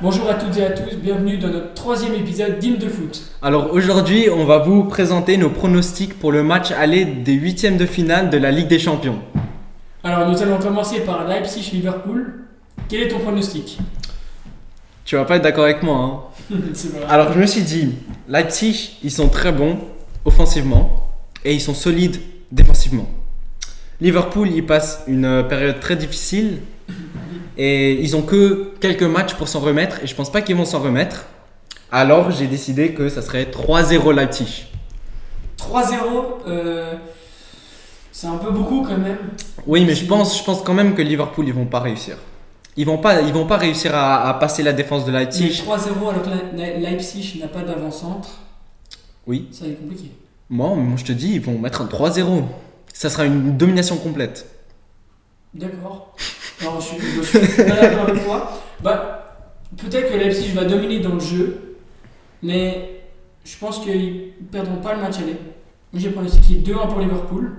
Bonjour à toutes et à tous, bienvenue dans notre troisième épisode d'Hymne de foot. Alors aujourd'hui, on va vous présenter nos pronostics pour le match aller des huitièmes de finale de la Ligue des Champions. Alors nous allons commencer par Leipzig-Liverpool. Quel est ton pronostic? Tu vas pas être d'accord avec moi. Hein. Vrai. Alors je me suis dit, Leipzig, ils sont très bons offensivement et ils sont solides défensivement. Liverpool, ils passent une euh, période très difficile et ils ont que quelques matchs pour s'en remettre et je pense pas qu'ils vont s'en remettre. Alors j'ai décidé que ça serait 3-0 Leipzig. 3-0, euh, c'est un peu beaucoup quand même. Oui, mais je pense, je pense quand même que Liverpool, ils vont pas réussir. Ils vont pas, ils vont pas réussir à, à passer la défense de Mais Leipzig. 3-0 alors que Le- Le- Leipzig n'a pas d'avant-centre, Oui. ça va être compliqué. Moi, moi, je te dis, ils vont mettre un 3-0. Ça sera une domination complète. D'accord. Alors je suis, je suis pas d'accord avec toi. Bah, peut-être que Leipzig va dominer dans le jeu, mais je pense qu'ils ne perdront pas le match aller. Moi j'ai pronostiqué 2-1 pour Liverpool.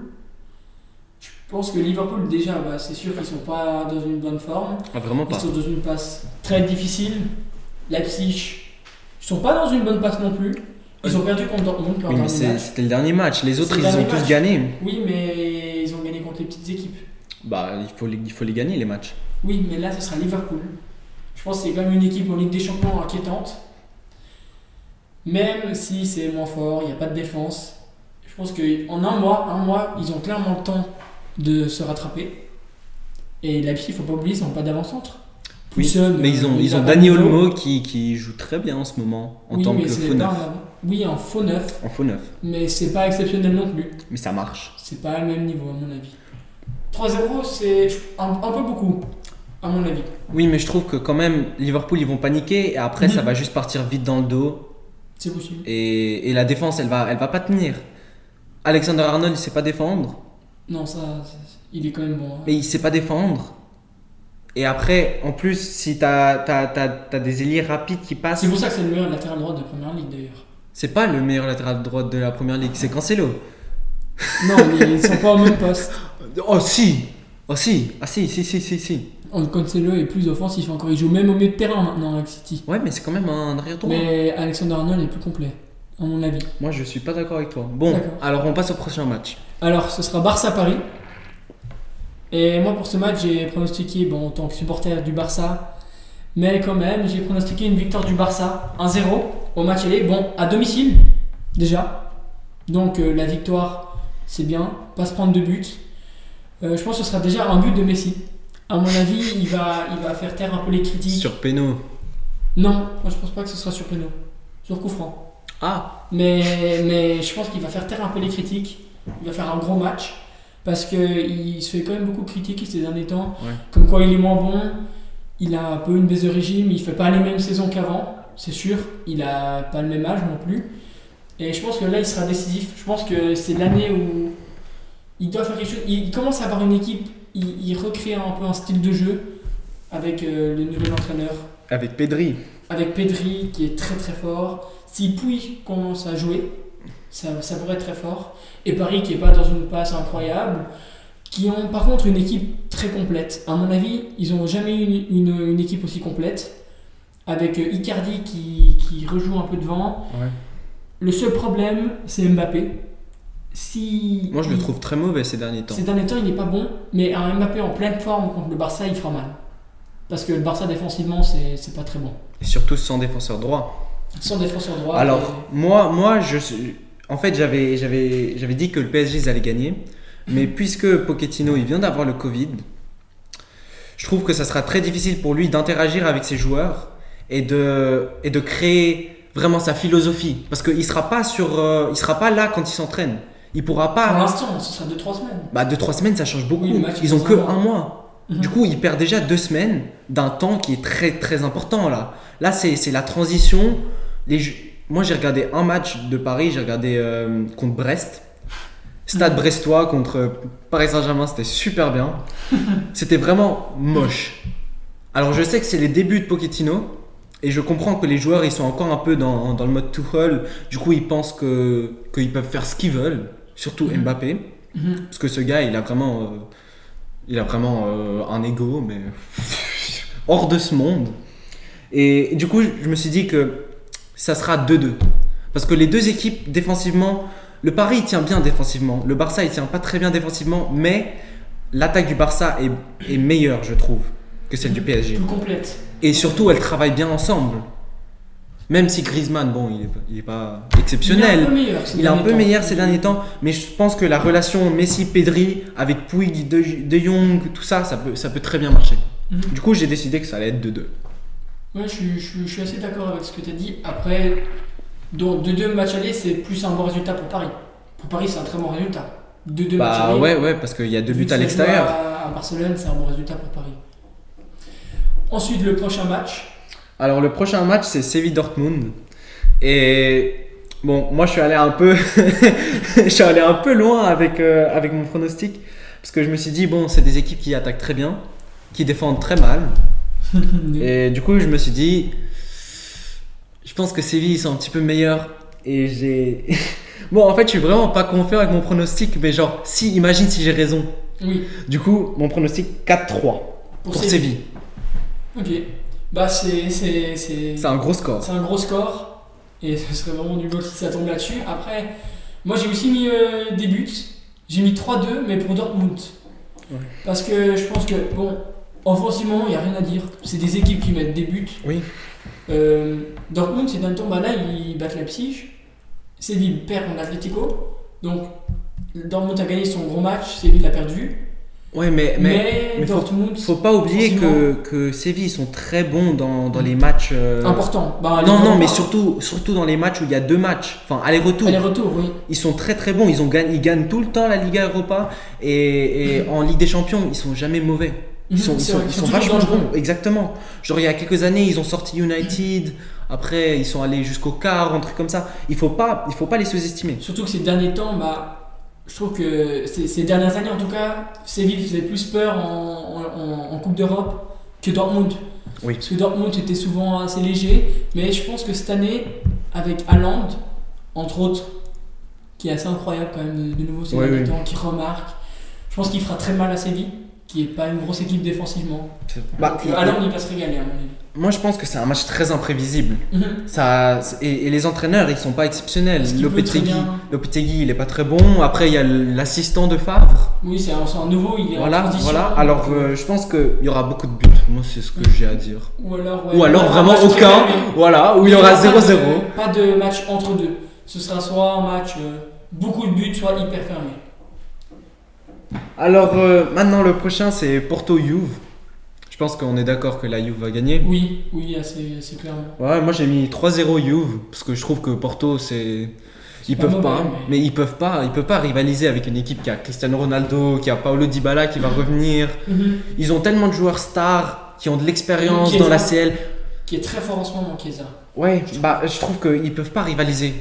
Je pense que Liverpool, déjà, bah, c'est sûr qu'ils sont pas dans une bonne forme. Ah, vraiment Ils pas. sont dans une passe très difficile. Leipzig, ils sont pas dans une bonne passe non plus. Ils ont perdu contre Dortmund Oui, mais c'était le dernier match. Les autres, ils ont tous gagné. Oui, mais ils ont gagné contre les petites équipes. Bah, il faut, les, il faut les gagner, les matchs. Oui, mais là, ce sera Liverpool. Je pense que c'est quand même une équipe en Ligue des Champions inquiétante. Même si c'est moins fort, il n'y a pas de défense. Je pense qu'en un mois, un mois, ils ont clairement le temps de se rattraper. Et Leipzig, il ne faut pas oublier, ils n'ont pas d'avant-centre. Oui, mais ils ont, euh, ils ont Dani. Olmo qui, qui joue très bien en ce moment en Oui, tant mais que c'est faux pas neuf. Oui, en faux neuf, En faux neuf. mais c'est pas exceptionnel non plus. Mais ça marche. C'est pas le même niveau, à mon avis. 3-0, c'est un, un peu beaucoup, à mon avis. Oui, mais je trouve que quand même, Liverpool, ils vont paniquer et après, Mhm. ça va juste partir vite dans le dos. C'est possible. Et, et la défense, elle va, elle va pas tenir. Alexander Arnold, il sait pas défendre. Non, ça, il est quand même bon. hein. Mais il sait pas défendre. Et après, en plus, si t'as as, des ailiers rapides qui passent, C'est pour ça que c'est le meilleur latéral droit de première ligue d'ailleurs. c'est pas le meilleur latéral droit de la première ligue, c'est Cancelo. Non, mais ils sont pas au même poste. Oh si Oh si Ah si, si, si, si, si. Cancelo est plus offensif encore. Il joue même au milieu de terrain maintenant avec City. Ouais, mais c'est quand même un arrière droit. Mais Alexander Arnold est plus complet, à mon avis. Moi, je suis pas d'accord avec toi. Bon, D'accord. alors on passe au prochain match. Alors, ce sera Barça-Paris. Et moi, pour ce match, j'ai pronostiqué, bon, en tant que supporter du Barça, mais quand même, j'ai pronostiqué une victoire du Barça 1-0 au match aller. Bon, à domicile, déjà. Donc, euh, la victoire, c'est bien. Pas se prendre de but. Euh, je pense que ce sera déjà un but de Messi. À mon avis, il va, il va faire taire un peu les critiques. Sur Peno. Non, moi je pense pas que ce sera sur Peno. Sur coup franc. Ah Mais, mais je pense qu'il va faire taire un peu les critiques. Il va faire un gros match. Parce qu'il se fait quand même beaucoup critiquer ces derniers temps. Ouais. Comme quoi il est moins bon. Il a un peu une baisse de régime. Il fait pas les mêmes saisons qu'avant. C'est sûr. Il a pas le même âge non plus. Et je pense que là il sera décisif. Je pense que c'est l'année où il doit faire quelque chose. Il commence à avoir une équipe. Il, il recrée un peu un style de jeu. Avec euh, le nouvel entraîneur Avec Pedri. avec Pedri qui est très très fort. Si Puy commence à jouer, ça, ça pourrait être très fort. Et Paris qui est pas dans une passe incroyable, qui ont par contre une équipe très complète. À mon avis, ils n'ont jamais eu une, une- une équipe aussi complète. Avec euh, Icardi qui, qui rejoue un peu devant. Ouais. Le seul problème, c'est Mbappé. Si Moi, je le trouve très mauvais ces derniers temps. ces derniers temps, il n'est pas bon, mais un Mbappé en pleine forme contre le Barça, il fera mal. Parce que le Barça défensivement, c'est c'est pas très bon. Et surtout sans défenseur droit. Sans défenseur droit. Alors, moi, moi je, en fait, j'avais j'avais j'avais dit que le PSG ils allaient gagner. Mais puisque Pochettino il vient d'avoir le Covid, je trouve que ça sera très difficile pour lui d'interagir avec ses joueurs et de, et de créer vraiment sa philosophie. Parce qu'il sera pas sur, euh, il sera pas là quand il s'entraîne. Il pourra Pour pas. l'instant, ce sera 2-3 semaines. Bah, deux trois semaines, ça change beaucoup. Oui, le match, Ils ont que un mois. Mhm. Du coup, il perd déjà deux semaines d'un temps qui est très très important là. Là, c'est la transition. Les, moi, j'ai regardé un match de Paris, j'ai regardé euh, contre Brest. Stade brestois contre euh, Paris Saint-Germain, c'était super bien. C'était vraiment moche. Alors, je sais que c'est les débuts de Pochettino et je comprends que les joueurs ils sont encore un peu dans, dans le mode Tuchel. Du coup, ils pensent que qu'ils peuvent faire ce qu'ils veulent, surtout Mhm. Mbappé. Mhm. Parce que ce gars, il a vraiment, euh, il a vraiment euh, un ego, mais hors de ce monde. Et du coup, je me suis dit que ça sera 2-2. Parce que les deux équipes, défensivement, le Paris il tient bien défensivement. Le Barça il tient pas très bien défensivement, mais l'attaque du Barça est, est meilleure, je trouve, que celle du PSG. Plus complète. Et surtout, elles travaillent bien ensemble. Même si Griezmann, bon, il est, pas- exceptionnel. Il est un peu meilleur ces derniers temps, mais je pense que la relation Messi-Pedri avec Puig, De, De Jong, tout ça, ça peut, ça peut très bien marcher. Mhm. Du coup, j'ai décidé que ça allait être 2-2. Ouais, je, suis- je suis- je suis assez d'accord avec ce que tu as dit. Après, donc, de deux matchs allés, c'est plus un bon résultat pour Paris. Pour Paris, c'est un très bon résultat. De deux matchs Bah allés. ouais, ouais, parce qu'il y a deux buts à l'extérieur. À, à Barcelone, c'est un bon résultat pour Paris. Ensuite, le prochain match. Alors le prochain match c'est Séville Dortmund. Et bon moi je suis allé un peu je suis allé un peu loin avec euh, avec mon pronostic parce que je me suis dit bon c'est des équipes qui attaquent très bien qui défendent très mal. Et du coup je me suis dit je pense que Séville ils sont un petit peu meilleurs. Et j'ai bon en fait je suis vraiment pas confiant avec mon pronostic mais genre si imagine si j'ai raison. Oui, du coup mon pronostic 4-3 pour, pour Séville. Séville. Ok. Bah, c'est. C'est un gros score c'est un gros score. Et ce serait vraiment du beau si ça tombe là-dessus. Après, moi j'ai aussi mis euh, des buts. J'ai mis 3-2, mais pour Dortmund. Ouais. Parce que je pense que, bon, offensivement, il n'y a rien à dire. C'est des équipes qui mettent des buts. Oui. Euh, Dortmund, c'est d'un temps, bah là, ils battent Leipzig. Séville perd contre Atletico. Donc, Dortmund a gagné son gros match, Séville l'a perdu. Ouais mais Mais, mais- faut- pas oublier que, que Séville ils sont très bons dans, dans les matchs. euh, important. Bah, Non, non, mais surtout, surtout dans les matchs où il y a deux matchs. Enfin, aller-retour. Aller-retour, oui. Ils sont très très bons. Ils, ont ils gagnent tout le temps la Liga Europa. Et, et en Ligue des Champions, ils sont jamais mauvais. Ils sont, ils Mhm, C'est sont, vrai, ils sont vachement bons. Exactement. Genre, il y a quelques années, ils ont sorti United. Après, ils sont allés jusqu'au quart, un truc comme ça. Il faut pas, il faut pas les sous-estimer. Surtout que ces derniers temps, bah, je trouve que ces, ces dernières années en tout cas, Séville faisait plus peur en, en- en- en Coupe d'Europe que Dortmund. Oui. Parce que Dortmund était souvent assez léger, mais je pense que cette année, avec Haaland, entre autres, qui est assez incroyable quand même de, de nouveau ces oui. temps, qui remarque, je pense qu'il fera très mal à Séville, qui est pas une grosse équipe défensivement. Bah, Donc, euh, Haaland, il va se régaler à mon avis. moi, je pense que c'est un match très imprévisible. Mhm. Ça, et, et les entraîneurs, ils sont pas exceptionnels. Lopetegui, Lopetegui, il est pas très bon. Après, il y a l'assistant de Favre. Oui, c'est un, nouveau, il est Voilà, voilà. Alors, euh, je pense qu'il y aura beaucoup de buts. Moi, c'est ce que j'ai à dire. Ou alors, ouais, Ou alors vraiment aucun. fermé. Voilà, où il y aura pas de- 0-0. Pas de match entre deux. Ce sera soit un match euh, beaucoup de buts, soit hyper fermé. Alors, euh, maintenant, le prochain, c'est Porto-Juve. Je pense qu'on est d'accord que la Juve va gagner. Oui, oui, assez, assez clairement. Ouais, moi j'ai mis 3-0 Juve parce que je trouve que Porto c'est ils peuvent mauvais, pas mais- mais... ils peuvent pas ils peuvent pas rivaliser avec une équipe qui a Cristiano Ronaldo, qui a Paolo Dybala qui va revenir. Ils ont tellement de joueurs stars qui ont de l'expérience dans la CL. Qui est très fort en ce moment, Chiesa. Ouais, bah je trouve qu'ils peuvent pas rivaliser.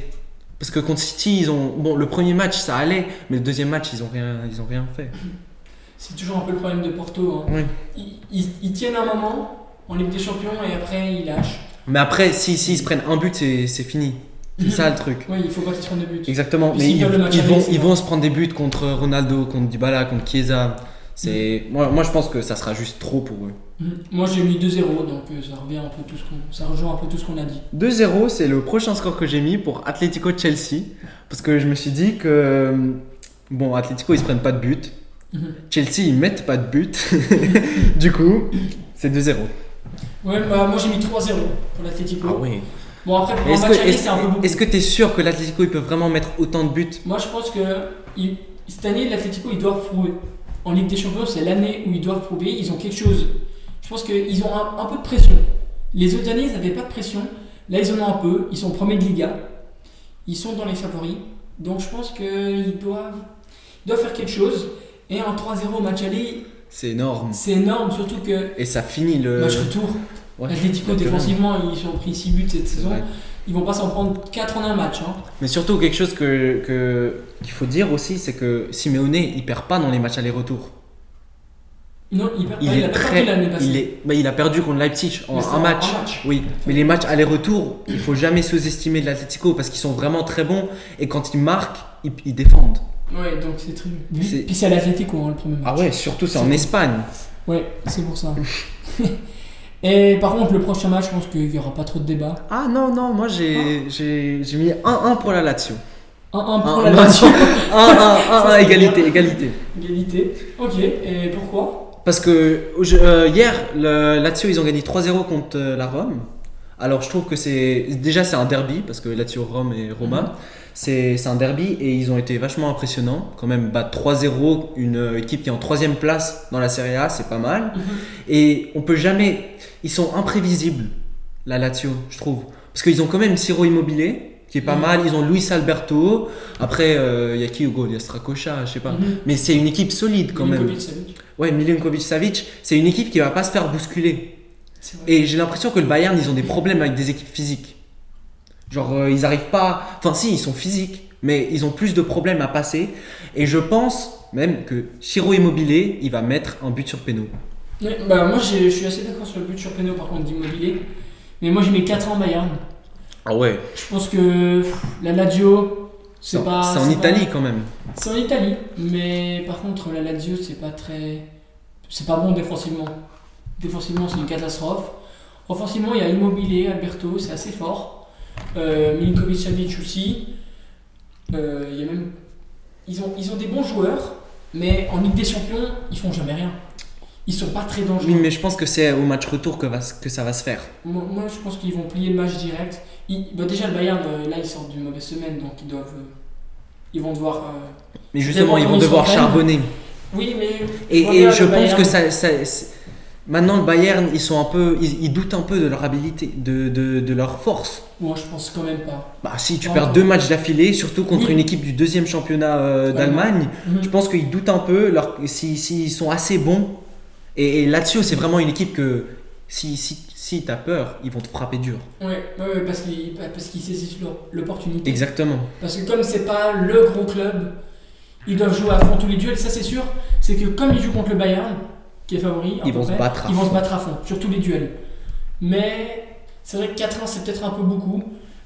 Parce que contre City, ils ont bon le premier match ça allait, mais le deuxième match ils ont rien ils ont rien fait. C'est toujours un peu le problème de Porto. hein. Oui. Ils, ils- ils tiennent un moment en Ligue des Champions et après ils lâchent. Mais après si si ils se prennent un but c'est fini. C'est ça le truc. Oui, il faut pas qu'ils se prennent de buts. Exactement, Puis mais ils, vont, ils vont se prendre des buts contre Ronaldo, contre Dybala, contre Chiesa. C'est moi, moi je pense que ça sera juste trop pour eux. Mhm. Moi j'ai mis 2-0, donc euh, ça revient un peu tout ce qu'on, ça rejoint un peu tout ce qu'on a dit. 2-0, c'est le prochain score que j'ai mis pour Atletico Chelsea parce que je me suis dit que bon, Atletico ils se prennent pas de but, Mhm. Chelsea ils mettent pas de but. du coup, c'est 2-0. Ouais, bah, moi j'ai mis 3-0 pour l'Atletico. oui. Bon après pour un Est-ce match que c'est un peu beaucoup. est-ce que t'es sûr que l'Atletico ils peuvent vraiment mettre autant de buts? Moi, je pense que cette année, l'Atlético, ils doivent prouver. En Ligue des Champions, c'est l'année où ils doivent prouver. Ils ont quelque chose. Je pense qu'ils ont un, un peu de pression. Les autres années, ils n'avaient pas de pression. Là, ils en ont un peu. Ils sont premiers de Liga. Ils sont dans les favoris. Donc, je pense qu'ils doivent, ils doivent faire quelque chose. Et en 3-0 au match aller, C'est énorme. c'est énorme. Surtout que Et ça finit le match retour, Ouais, défensivement, ils ont pris 6 buts cette saison. vrai. Ils vont pas s'en prendre 4 en un match. hein. Mais surtout, quelque chose que, que- qu'il faut dire aussi, c'est que Simeone, il perd pas dans les matchs aller-retour. Non, il, perd Il pas, il est a pas très. perdu l'année passée. Il, est, bah, il a perdu contre Leipzig en un match. un match. Oui, mais les matchs aller-retour, il faut jamais sous-estimer de l'Atletico parce qu'ils sont vraiment très bons et quand ils marquent, ils, ils défendent. Ouais, donc c'est très. Puis c'est à l'Atlético, hein, le premier match. Ah ouais, surtout c'est en Espagne. Ouais, c'est pour ça. Et par contre, le prochain match, je pense qu'il n'y aura pas trop de débat. Ah non, non, moi j'ai j'ai- j'ai mis 1-1 pour la Lazio. 1-1 pour la Lazio. 1-1, Ça, c'est égalité, égalité. Égalité. Ok, et pourquoi? Parce que je- euh, hier, le Lazio, ils ont gagné 3-0 contre euh, la Rome. Alors je trouve que c'est. Déjà, c'est un derby, parce que Lazio, Rome et Roma. Mhm. C'est un derby et ils ont été vachement impressionnants. Quand même, battre 3-0 une équipe qui est en troisième place dans la Serie A, c'est pas mal. Et on peut jamais. Ils sont imprévisibles, la Lazio, je trouve. Parce qu'ils ont quand même Ciro Immobilier, qui est pas Mhm. mal. Ils ont Luis Alberto. Après, euh, il y a qui au goal? Il y a Stracocha, je sais pas. Mhm. Mais c'est une équipe solide quand même. Milinkovic, Savic. Ouais, Milinkovic Savic, c'est une équipe qui va pas se faire bousculer. Et j'ai l'impression que le Bayern, ils ont des problèmes avec des équipes physiques. Genre, euh, ils arrivent pas. Enfin, si, ils sont physiques, mais ils ont plus de problèmes à passer. Et je pense même que Chiro Immobilier, il va mettre un but sur péno. Ouais, bah, moi, je suis assez d'accord sur le but sur Péno, par contre, d'immobilier. Mais moi, j'ai mis 4 ans Bayern. Ah ouais Je pense que pff, la Lazio, c'est pas. C'est en pas- Italie quand même. C'est en Italie, mais par contre, la Lazio, c'est pas très. C'est pas bon défensivement. Défensivement, c'est une catastrophe. Offensivement, il y a Immobilier, Alberto, c'est assez fort. Euh, Milinkovic Savic aussi. Euh, il y a même. Ils ont, ils ont des bons joueurs, mais en Ligue des Champions, ils font jamais rien. Ils sont pas très dangereux. Oui, mais je pense que c'est au match retour que, va, que ça va se faire. Moi, moi, je pense qu'ils vont plier le match direct. Ils- bah, déjà, le Bayern, euh, là, ils sortent d'une mauvaise semaine, donc ils doivent. euh, ils vont devoir. euh, Mais justement, ils vont devoir charbonner. Oui, mais. Et, je pense Bayern. que ça, maintenant le Bayern, ils sont un peu, ils, ils doutent un peu de leur habilité, de, de, de leur force. Moi, je pense quand même pas. Bah si tu perds deux matchs d'affilée, surtout contre Oui. une équipe du deuxième championnat euh, d'Allemagne, Mhm. je pense qu'ils doutent un peu leur, si- s'ils sont assez bons. Et, et Lazio, c'est vraiment une équipe que si, si, si tu as peur, ils vont te frapper dur. Ouais, ouais, ouais, parce qu'ils parce qu'ils saisissent l'opportunité. Exactement. Parce que comme c'est pas le gros club, ils doivent jouer à fond tous les duels. Ça, c'est sûr. C'est que comme ils jouent contre le Bayern, qui est favori, Ils vont se battre à ils vont fond. se battre à fond sur tous les duels. Mais c'est vrai que 4-1, c'est peut-être un peu beaucoup.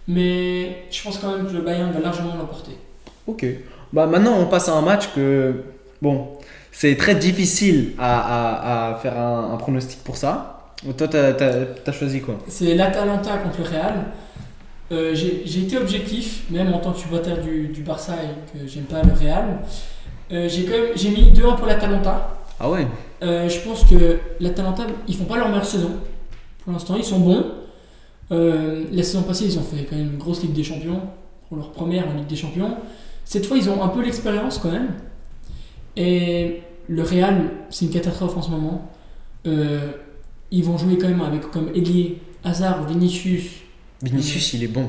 Mais je pense quand même que le Bayern va largement l'emporter. Ok. Bah maintenant, on passe à un match que, bon, c'est très difficile à, à- à faire un, un pronostic pour ça. Toi, t'as as, choisi quoi? C'est l'Atalanta contre le Real. Euh, J'ai été objectif, même en tant que supporter du, du Barça et que j'aime pas le Real. Euh, j'ai mis 2-1 pour l'Atalanta. Ah ouais? Euh, je pense que l'Atalanta, ils font pas leur meilleure saison. Pour l'instant, ils sont bons. Euh, la saison passée, ils ont fait quand même une grosse Ligue des Champions, pour leur première en Ligue des Champions. Cette fois, ils ont un peu l'expérience quand même. Et le Real, c'est une catastrophe en ce moment. Euh, ils vont jouer quand même avec comme ailier Hazard, Vinicius. Vinicius, il est bon.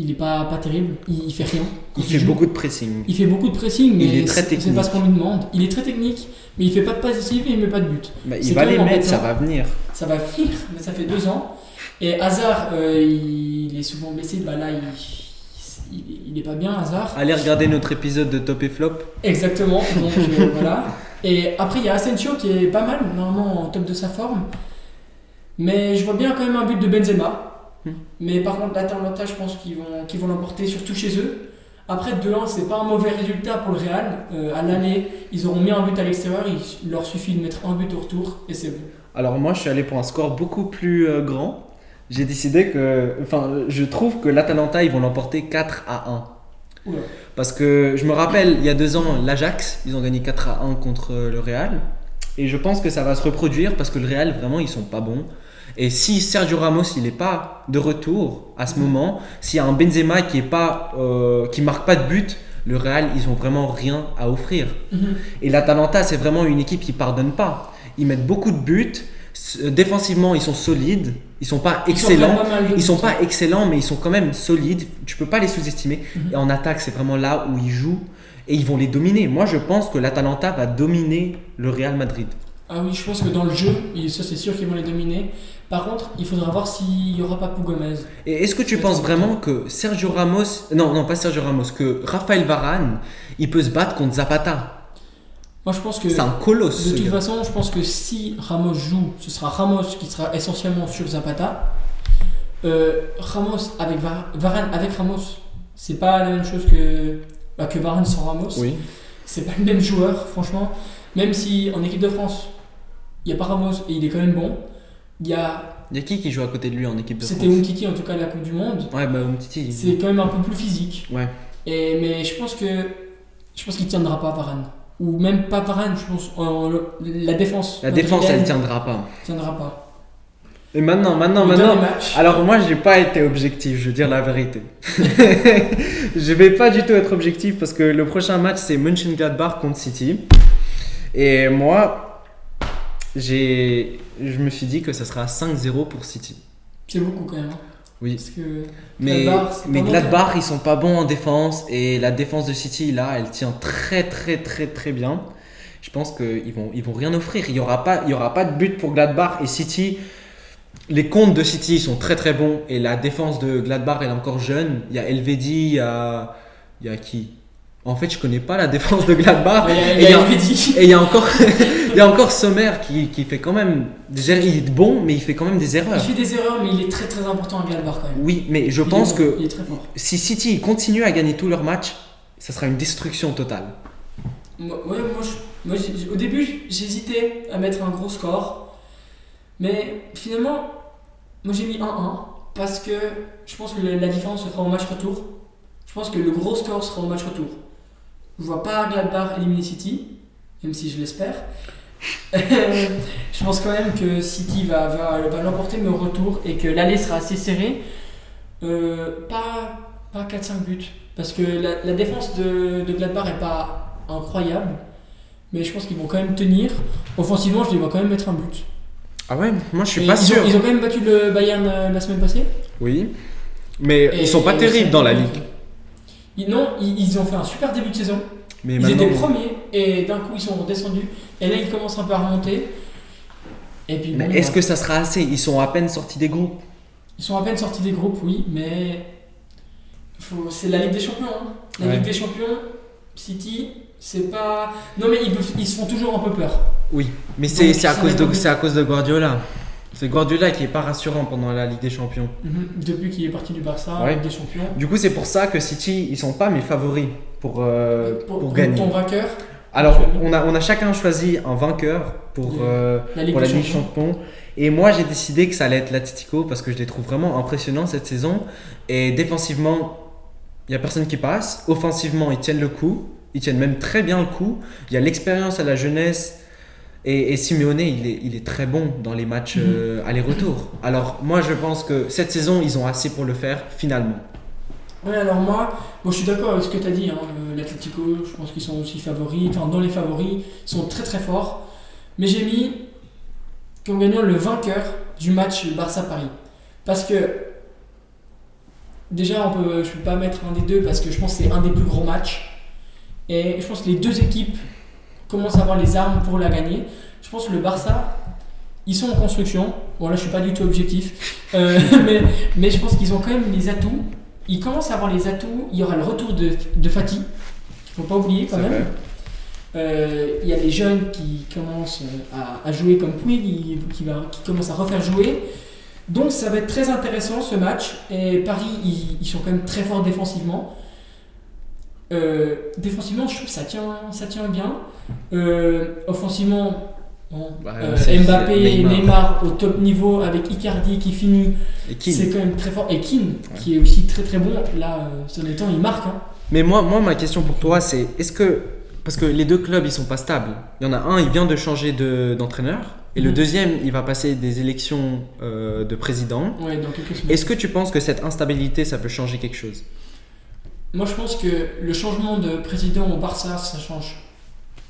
Il est pas, pas terrible, il, il fait rien. Il fait joue. beaucoup de pressing. Il fait beaucoup de pressing, mais c'est- pas ce qu'on lui demande. Il est très technique, mais il fait pas de décisive et il met pas de but. Bah, il va les mettre, ça va venir. Ça va venir, mais ça fait deux ans. Et Hazard, euh, il est souvent blessé. Bah là, il, il, il est pas bien, Hazard. Allez regarder notre épisode de Top et Flop. Exactement. Donc euh, voilà. Et après, il y a Asensio qui est pas mal, normalement en top de sa forme. Mais je vois bien quand même un but de Benzema. Hmm. Mais par contre, l'Atalanta, je pense qu'ils vont, qu'ils vont l'emporter, surtout chez eux. Après, 2-1, c'est pas un mauvais résultat pour le Real. Euh, à l'aller, ils auront mis un but à l'extérieur. Il leur suffit de mettre un but au retour et c'est bon. Alors moi, je suis allé pour un score beaucoup plus euh, grand. J'ai décidé que, enfin, je trouve que l'Atalanta, ils vont l'emporter 4 à 1. Oula. Parce que je me rappelle, il y a deux ans, l'Ajax, ils ont gagné 4 à 1 contre euh, le Real. Et je pense que ça va se reproduire parce que le Real, vraiment, ils sont pas bons. Et si Sergio Ramos, il n'est pas de retour à ce moment, s'il y a un Benzema qui est pas, euh, qui marque pas de but, le Real, ils ont vraiment rien à offrir. Mhm. Et l'Atalanta, c'est vraiment une équipe qui pardonne pas. Ils mettent beaucoup de buts. Euh, Défensivement, ils sont solides. Ils sont pas Ils sont excellents. pas Ils sont pas excellents, mais ils sont quand même solides. Tu peux pas les sous-estimer. Mhm. Et en attaque, c'est vraiment là où ils jouent et ils vont les dominer. Moi, je pense que l'Atalanta va dominer le Real Madrid. Ah oui, je pense que dans le jeu, ça c'est sûr qu'ils vont les dominer. Par contre, il faudra voir s'il y aura pas Pau Gomez. Et est-ce que tu penses vraiment que Sergio Ramos, non, non, pas Sergio Ramos, que Raphaël Varane, il peut se battre contre Zapata? Moi je pense que C'est un colosse. de toute façon, je pense que si Ramos joue, ce sera Ramos qui sera essentiellement sur Zapata. Euh, Ramos avec Var- Varane avec Ramos, c'est pas la même chose que, bah, que Varane sans Ramos. Oui. C'est pas le même joueur, franchement. Même si en équipe de France, il n'y a pas Ramos et il est quand même bon. Il y a. Il y a qui qui joue à côté de lui en équipe de C'était France Umtiti en tout cas à la Coupe du Monde. Ouais, bah Umtiti. C'est quand même un peu plus physique. Ouais. Et, mais je pense que. Je pense qu'il tiendra pas Varane. Ou même pas Varane, je pense. en- la défense. La défense, elle madrilène tiendra pas. tiendra pas. Et maintenant, maintenant, Le maintenant. Alors moi, j'ai pas été objectif, je veux dire la vérité. je vais pas du tout être objectif parce que le prochain match c'est Mönchengladbach contre City. Et moi, j'ai, je me suis dit que ça sera 5-0 pour City. C'est beaucoup quand même. hein. Oui. Parce que. Mais, Gladbach, mais pas Gladbach, ils sont pas bons en défense et la défense de City là, elle tient très très très très bien. Je pense qu'ils vont ils vont rien offrir. Il y aura pas il y aura pas de but pour Gladbach et City. Les comptes de City sont très très bons et la défense de Gladbach elle est encore jeune. Il y a Elvedi, il y a il y a qui? En fait, je connais pas la défense de Gladbach. Ouais, Et il y a, il y a- Elvedi. Et il y a encore il y a encore Sommer qui, qui fait quand même erreurs. Il est bon, mais il fait quand même des Il erreurs. fait des erreurs, mais il est très très important à Gladbach quand même. Oui, mais je Il pense bon, que Il est très fort. si City continue à gagner tous leurs matchs, ça sera une destruction totale. Moi, ouais, moi, je- moi, au début, j'hésitais à mettre un gros score. Mais finalement, moi j'ai mis 1-1 parce que je pense que la différence se fera au match retour. Je pense que le gros score sera au match retour. Je vois pas Gladbach éliminer City, même si je l'espère. je pense quand même que City va, va, va l'emporter, mais au retour, et que l'aller sera assez serré. Euh, pas pas 4-5 buts. Parce que la, la défense de, de Gladbach est pas incroyable. Mais je pense qu'ils vont quand même tenir. Offensivement, je les vois quand même mettre un but. Ah ouais, moi je suis Et pas ils sûr. Ont, ils ont quand même battu le Bayern euh, la semaine passée. Oui. Mais Et- ils sont pas terribles dans la ligue. Ils- non, ils, ils ont fait un super début de saison. Mais ils étaient premiers et d'un coup ils sont redescendus. Et là ils commencent un peu à remonter. Et puis Mais bon, est-ce que ça sera assez? Ils sont à peine sortis des groupes. ils sont à peine sortis des groupes, oui, mais faut- c'est la Ligue des Champions. hein. La Ouais. Ligue des Champions, City, c'est pas. Non mais ils, se font toujours un peu peur. Oui. Mais c'est à, cause de- dépend. c'est à cause de Guardiola. C'est Guardiola qui est pas rassurant pendant la Ligue des Champions. Mhm. Depuis qu'il est parti du Barça, Ouais. Ligue des Champions. Du coup, c'est pour ça que City, ils sont pas mes favoris pour, euh, pour, pour, gagner. ton vainqueur, Alors, on a, on a chacun choisi un vainqueur pour, euh, la Ligue pour des la Ligue des Champions. Champions. Et moi, j'ai décidé que ça allait être l'Atletico parce que je les trouve vraiment impressionnants cette saison. Et défensivement, il n'y a personne qui passe. Offensivement, ils tiennent le coup. Ils tiennent même très bien le coup. Il y a l'expérience à la jeunesse. Et, et Simeone, il est, il est très bon dans les matchs Mhm. euh, aller-retour. Alors, moi, je pense que cette saison, ils ont assez pour le faire, finalement. Ouais, alors moi, je suis d'accord avec ce que tu as dit. Hein. L'Atlético, je pense qu'ils sont aussi favoris. Enfin, dans les favoris, ils sont très très forts. Mais j'ai mis comme gagnant le vainqueur du match Barça-Paris. Parce que déjà, on peut, je ne peux pas mettre un des deux parce que je pense que c'est un des plus gros matchs. Et je pense que les deux équipes commencent à avoir les armes pour la gagner. Je pense que le Barça, ils sont en construction. Bon, là, je suis pas du tout objectif. Euh, mais, mais je pense qu'ils ont quand même les atouts. Ils commencent à avoir les atouts. Il y aura le retour de, de Fatih, qu'il faut pas oublier quand même. Euh, il y a les jeunes qui commencent euh, à, à jouer comme Puig, qui, qui, va, qui commencent à refaire jouer. Donc ça va être très intéressant ce match. Et Paris, ils, ils sont quand même très forts défensivement. Euh, défensivement, je trouve que ça tient, ça tient bien. Euh, offensivement, bon, Bah, euh, Mbappé et Neymar. Neymar au top niveau avec Icardi qui finit, c'est quand même très fort. Et Keane, qui est aussi très très bon. Là, euh, ces derniers temps, il marque. hein. Mais moi, moi, ma question pour toi, c'est est-ce que. Parce que les deux clubs, ils sont pas stables. Il y en a un, il vient de changer de- d'entraîneur. et le Mhm. deuxième, il va passer des élections euh, de président. Ouais. Est-ce que tu penses que cette instabilité, ça peut changer quelque chose? Moi, je pense que le changement de président au Barça, ça change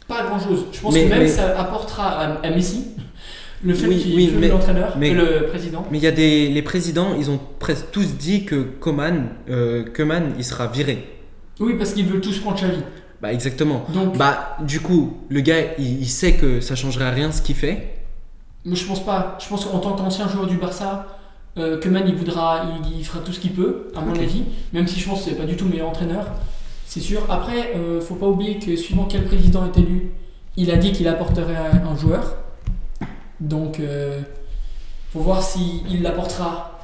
pas grand chose. Je pense Mais- que même mais- ça apportera à, à Messi le fait Oui, qu'il oui, mais- l'entraîneur, mais- le président. Mais il y a des. Les présidents, ils ont presque tous dit que Coman, euh, Koeman, il sera viré. Oui, parce qu'ils veulent tous prendre Xavi. Bah, exactement. Donc, Bah, du coup, le gars, il, il sait que ça changerait rien ce qu'il fait. mais je pense pas. Je pense qu'en tant qu'ancien joueur du Barça, euh, Koeman, il voudra, il, il fera tout ce qu'il peut, à mon avis. Même si je pense que c'est pas du tout le meilleur entraîneur, c'est sûr. Après, euh, faut pas oublier que suivant quel président est élu, il a dit qu'il apporterait un, un joueur. Donc, euh, faut voir s'il l'apportera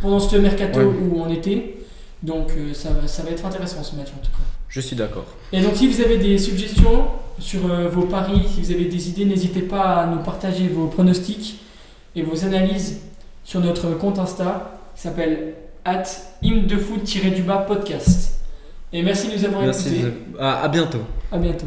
pendant ce mercato Ouais. ou en été. Donc, euh, ça, va- ça va être intéressant ce match en tout cas. Je suis d'accord. Et donc, si vous avez des suggestions sur euh, vos paris, si vous avez des idées, n'hésitez pas à nous partager vos pronostics. et vos analyses sur notre compte Insta qui s'appelle at imdefoot-podcast. Et merci de nous avoir Merci. écoutés. de- à- à bientôt. À bientôt.